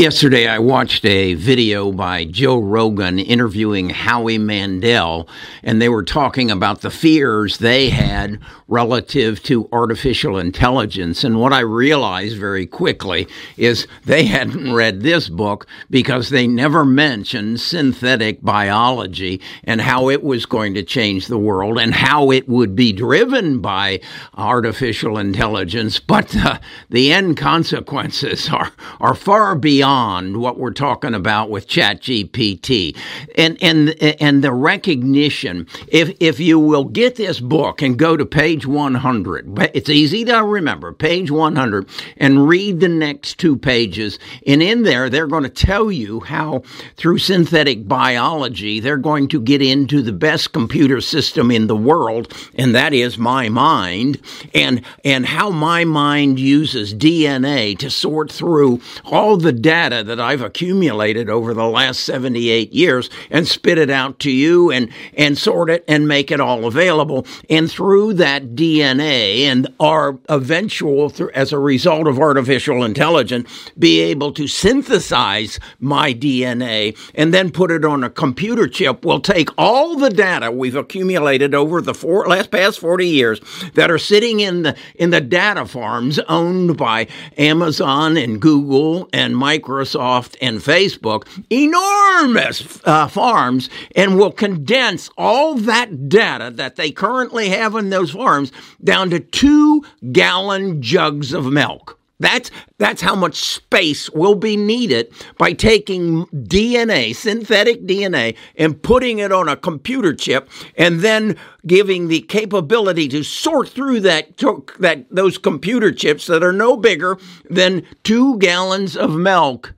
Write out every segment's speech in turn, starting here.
Yesterday, I watched a video by Joe Rogan interviewing Howie Mandel, and they were talking about the fears they had relative to artificial intelligence. And what I realized very quickly is they hadn't read this book because they never mentioned synthetic biology and how it was going to change the world and how it would be driven by artificial intelligence. But uh, the end consequences are, are far beyond beyond what we're talking about with ChatGPT. And and and the recognition, if if you will get this book and go to page 100, it's easy to remember, page 100, and read the next two pages. And in there, they're going to tell you how through synthetic biology, they're going to get into the best computer system in the world, and that is my mind, and and how my mind uses DNA to sort through all the data data that I've accumulated over the last 78 years and spit it out to you and, and sort it and make it all available. And through that DNA and our eventual, as a result of artificial intelligence, be able to synthesize my DNA and then put it on a computer chip will take all the data we've accumulated over the four, last past 40 years that are sitting in the, in the data farms owned by Amazon and Google and Microsoft Microsoft and Facebook enormous uh, farms and will condense all that data that they currently have in those farms down to two gallon jugs of milk. That's that's how much space will be needed by taking DNA, synthetic DNA, and putting it on a computer chip, and then giving the capability to sort through that that those computer chips that are no bigger than two gallons of milk,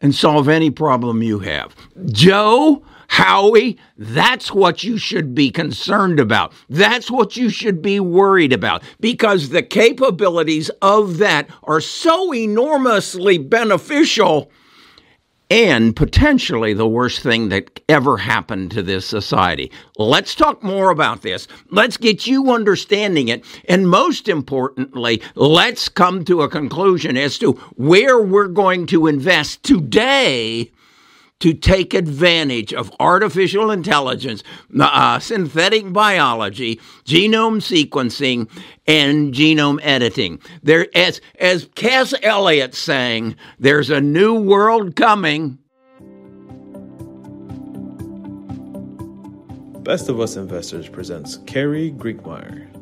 and solve any problem you have. Joe Howie, that's what you should be concerned about. That's what you should be worried about because the capabilities of that are so enormously beneficial and potentially the worst thing that ever happened to this society. Let's talk more about this. Let's get you understanding it. And most importantly, let's come to a conclusion as to where we're going to invest today to take advantage of artificial intelligence, uh, synthetic biology, genome sequencing, and genome editing. There, as as Cass Elliot sang, "There's a new world coming." Best of Us Investors presents Carrie Griegmeier.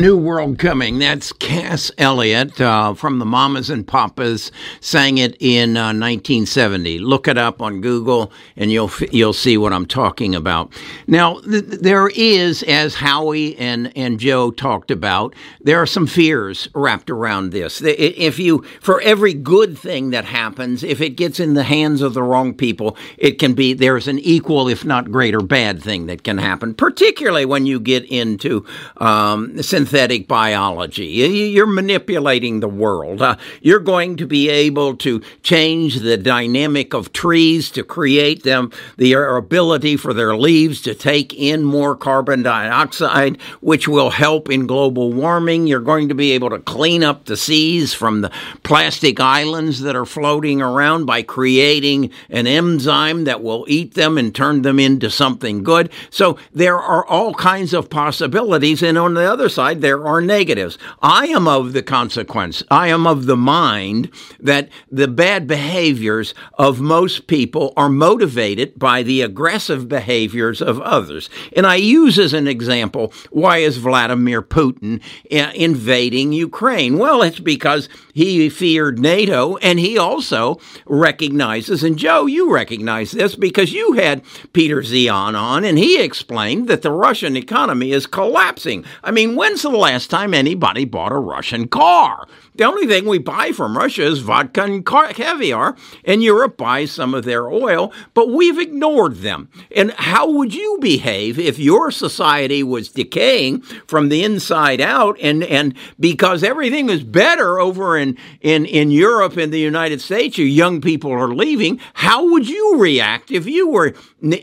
New World Coming. That's Cass Elliot uh, from the Mamas and Papas. Sang it in uh, 1970. Look it up on Google, and you'll you'll see what I'm talking about. Now, th- there is, as Howie and and Joe talked about, there are some fears wrapped around this. If you, for every good thing that happens, if it gets in the hands of the wrong people, it can be there's an equal, if not greater, bad thing that can happen. Particularly when you get into um, synthetic biology. You're manipulating the world. Uh, you're going to be able to change the dynamic of trees to create them, their ability for their leaves to take in more carbon dioxide, which will help in global warming. You're going to be able to clean up the seas from the plastic islands that are floating around by creating an enzyme that will eat them and turn them into something good. So there are all kinds of possibilities. And on the other side, side, there are negatives. I am of the consequence. I am of the mind that the bad behaviors of most people are motivated by the aggressive behaviors of others. And I use as an example, why is Vladimir Putin uh, invading Ukraine? Well, it's because he feared NATO and he also recognizes, and Joe, you recognize this because you had Peter Zeihan on and he explained that the Russian economy is collapsing. I mean, when When's the last time anybody bought a Russian car? The only thing we buy from Russia is vodka and caviar, and Europe buys some of their oil, but we've ignored them. And how would you behave if your society was decaying from the inside out and, and because everything is better over in, in, in Europe and the United States, your young people are leaving, how would you react if you were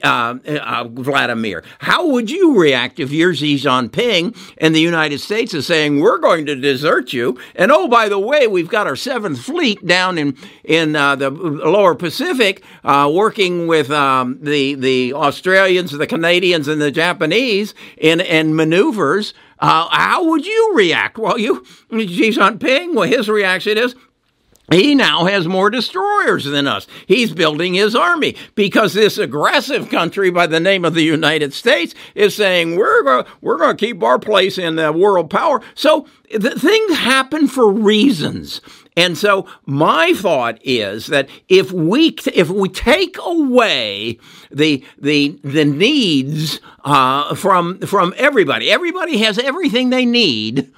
uh, uh, Vladimir? How would you react if you're Xi Jinping and the United United States is saying we're going to desert you, and oh by the way, we've got our Seventh Fleet down in in uh, the Lower Pacific, uh, working with um, the the Australians, the Canadians, and the Japanese in in maneuvers. Uh, how would you react? Well, you Xi Jinping. Well, his reaction is he now has more destroyers than us. He's building his army because this aggressive country by the name of the United States is saying we're going we're going to keep our place in the world power. So the things happen for reasons. And so my thought is that if we if we take away the the the needs uh, from from everybody, everybody has everything they need.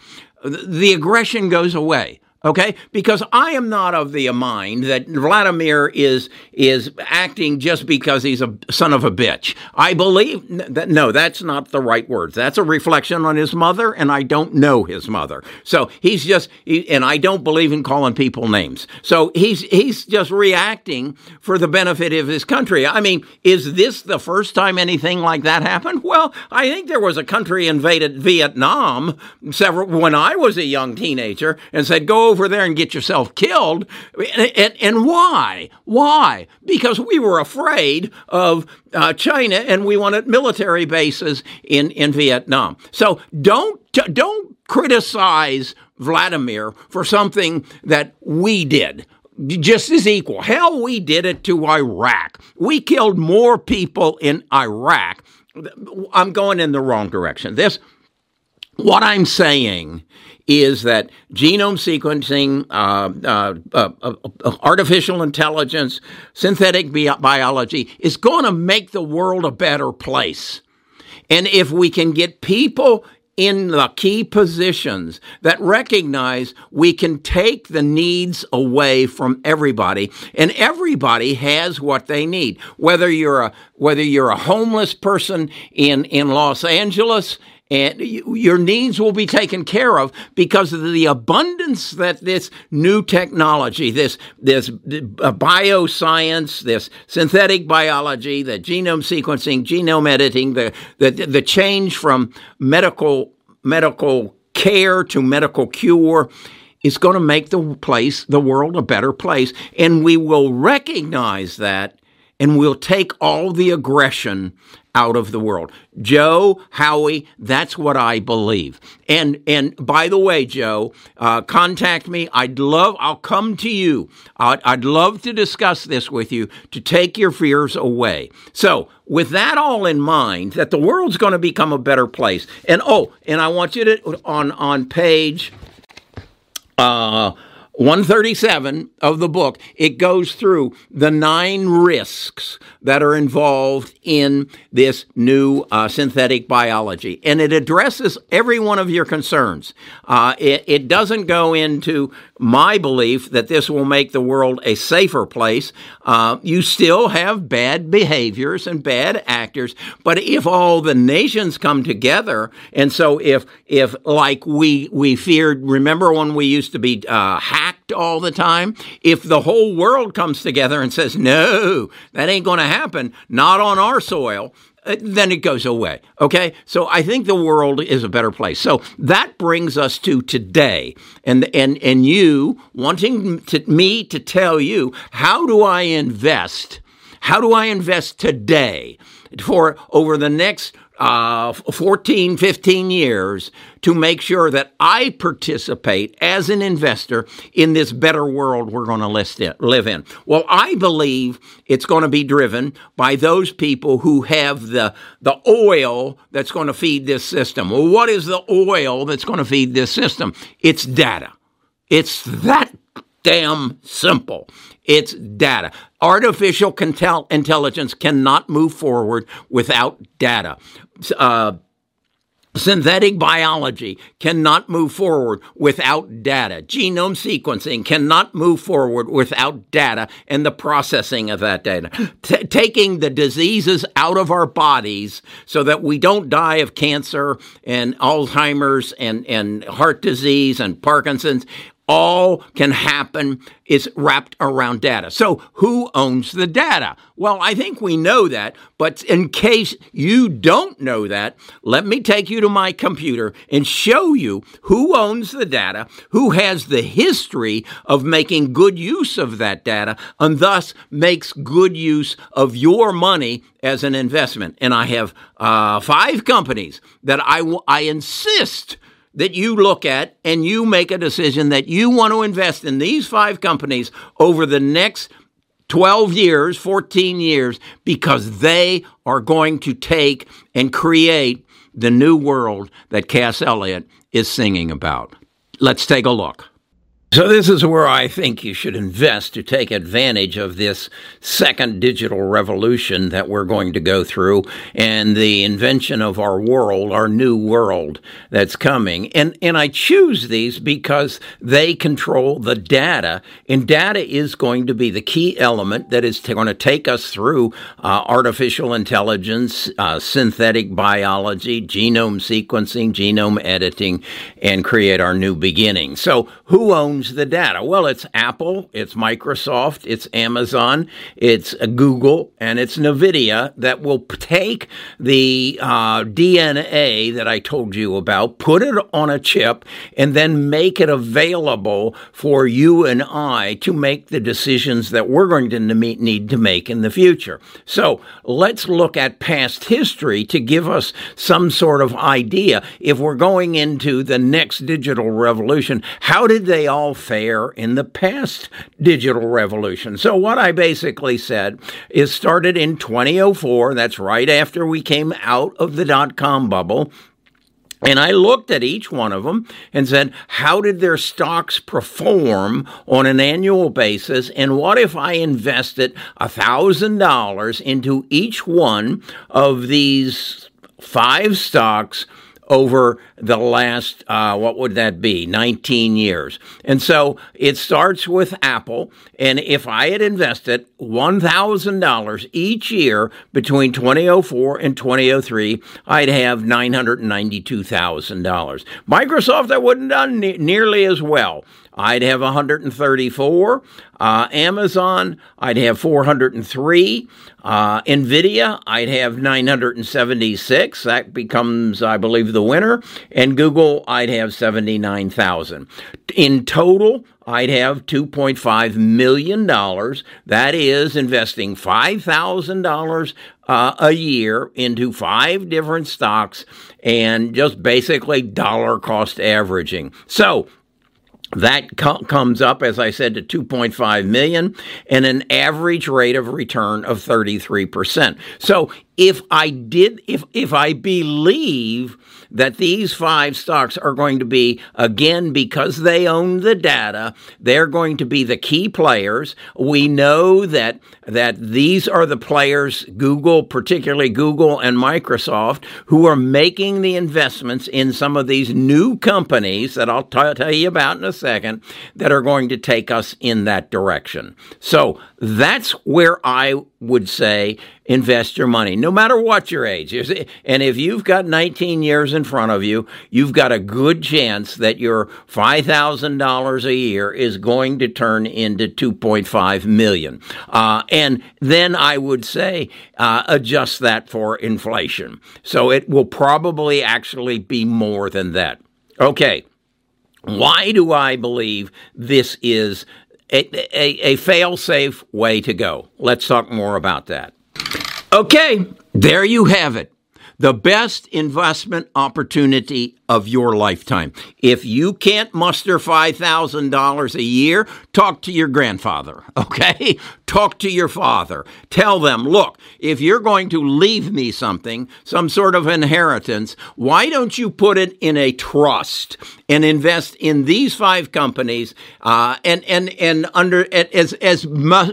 The aggression goes away. Okay, because I am not of the mind that Vladimir is is acting just because he's a son of a bitch. I believe that no, that's not the right words. That's a reflection on his mother, and I don't know his mother. So he's just, and I don't believe in calling people names. So he's he's just reacting for the benefit of his country. I mean, is this the first time anything like that happened? Well, I think there was a country invaded Vietnam several when I was a young teenager and said go over there and get yourself killed. And, and, and why? Why? Because we were afraid of uh, China and we wanted military bases in, in Vietnam. So don't, don't criticize Vladimir for something that we did just as equal. Hell, we did it to Iraq. We killed more people in Iraq. I'm going in the wrong direction. This, what I'm saying is that genome sequencing, uh, uh, uh, uh artificial intelligence, synthetic bi- biology is going to make the world a better place. And if we can get people in the key positions that recognize we can take the needs away from everybody and everybody has what they need whether you're a whether you're a homeless person in in Los Angeles and your needs will be taken care of because of the abundance that this new technology, this this uh, bioscience, this synthetic biology, the genome sequencing, genome editing, the the, the change from medical medical care to medical cure is going to make the place, the world, a better place, and we will recognize that and we'll take all the aggression out of the world. Joe, Howie, that's what I believe. And and by the way, Joe, uh, contact me. I'd love. I'll come to you. I'd, I'd love to discuss this with you to take your fears away. So with that all in mind, that the world's going to become a better place. And oh, and I want you to on on page. Uh, 137 of the book, it goes through the nine risks that are involved in this new uh, synthetic biology. And it addresses every one of your concerns. Uh, it, it, doesn't go into my belief that this will make the world a safer place. Uh, you still have bad behaviors and bad actors, but if all the nations come together, and so if if like we we feared, remember when we used to be uh, hacked all the time? If the whole world comes together and says no, that ain't going to happen, not on our soil uh, then it goes away. Okay? So I think the world is a better place. So that brings us to today. And and and you wanting to, me to tell you how do I invest? How do I invest today for over the next uh, 14, 15 years to make sure that I participate as an investor in this better world we're going to live in. Well, I believe it's going to be driven by those people who have the, the oil that's going to feed this system. Well, what is the oil that's going to feed this system? It's data. It's that damn simple. It's data. Artificial intelligence cannot move forward without data. Uh, Synthetic biology cannot move forward without data. Genome sequencing cannot move forward without data and the processing of that data. T- taking the diseases out of our bodies so that we don't die of cancer and Alzheimer's and, and heart disease and Parkinson's all can happen is wrapped around data. So, who owns the data? Well, I think we know that, but in case you don't know that, let me take you to my computer and show you who owns the data, who has the history of making good use of that data, and thus makes good use of your money as an investment. And I have uh, five companies that I, w- I insist that you look at and you make a decision that you want to invest in these five companies over the next 12 years, 14 years, because they are going to take and create the new world that Cass Elliot is singing about. Let's take a look. So, this is where I think you should invest to take advantage of this second digital revolution that we're going to go through and the invention of our world, our new world that's coming. And, and I choose these because they control the data, and data is going to be the key element that is going to take us through uh, artificial intelligence, uh, synthetic biology, genome sequencing, genome editing, and create our new beginning. So, who owns owns the data? Well, it's Apple, it's Microsoft, it's Amazon, it's Google, and it's NVIDIA that will take the uh, DNA that I told you about, put it on a chip, and then make it available for you and I to make the decisions that we're going to need to make in the future. So let's look at past history to give us some sort of idea. If we're going into the next digital revolution, how did they all fair in the past digital revolution. So, what I basically said is started in 2004, that's right after we came out of the dot com bubble. And I looked at each one of them and said, how did their stocks perform on an annual basis? And what if I invested $1,000 into each one of these five stocks over the last, uh, what would that be, 19 years. And so it starts with Apple. And if I had invested $1,000 each year between 2004 and 2003, I'd have $992,000. Microsoft, I wouldn't have done ne- nearly as well. I'd have 134. Uh, Amazon, I'd have 403. Uh, Nvidia, I'd have 976. That becomes, I believe, the winner. And Google, I'd have 79,000. In total, I'd have $2.5 million. That is investing $5,000 uh, a year into five different stocks and just basically dollar cost averaging. So that co- comes up, as I said, to 2.5 million and an average rate of return of 33%. So if I did, if, if I believe that these five stocks are going to be, again, because they own the data, they're going to be the key players. We know that, that these are the players, Google, particularly Google and Microsoft, who are making the investments in some of these new companies that I'll t- tell you about in a second that are going to take us in that direction. So that's where I would say invest your money, no matter what your age. And if you've got 19 years in front of you, you've got a good chance that your $5,000 a year is going to turn into 2.5 million. Uh, and then I would say uh, adjust that for inflation. So it will probably actually be more than that. Okay. Why do I believe this is a, a, a fail safe way to go? Let's talk more about that. Okay, there you have it. The best investment opportunity of your lifetime. If you can't muster $5,000 a year, talk to your grandfather, okay? Talk to your father. Tell them, look, if you're going to leave me something, some sort of inheritance, why don't you put it in a trust and invest in these five companies uh, and, and, and under as, as,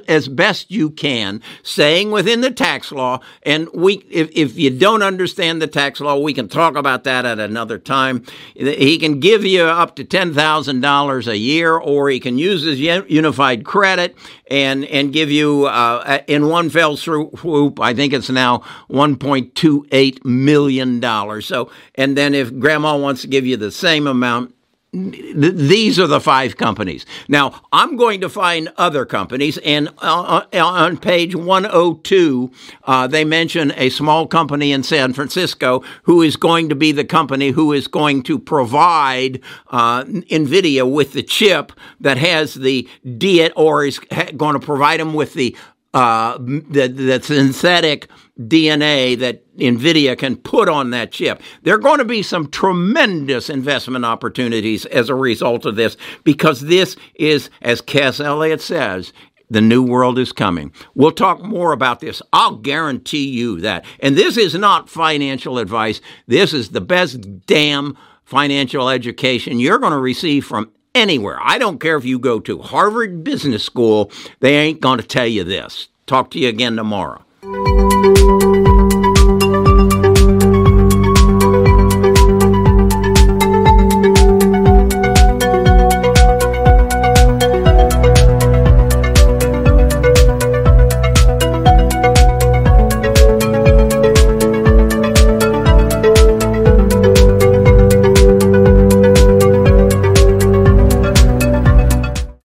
as best you can, staying within the tax law. And we, if, if you don't understand the tax law, we can talk about that at another time time. He can give you up to $10,000 a year, or he can use his unified credit and, and give you, uh, in one fell swoop, I think it's now $1.28 million. So, and then if grandma wants to give you the same amount, these are the five companies. Now, I'm going to find other companies, and uh, uh on page 102, uh, they mention a small company in San Francisco who is going to be the company who is going to provide uh, NVIDIA with the chip that has the D or is going to provide them with the uh, the, the synthetic DNA that NVIDIA can put on that chip. There are going to be some tremendous investment opportunities as a result of this because this is, as Cass Elliot says, the new world is coming. We'll talk more about this. I'll guarantee you that. And this is not financial advice. This is the best damn financial education you're going to receive from anywhere. I don't care if you go to Harvard Business School, they ain't going to tell you this. Talk to you again tomorrow.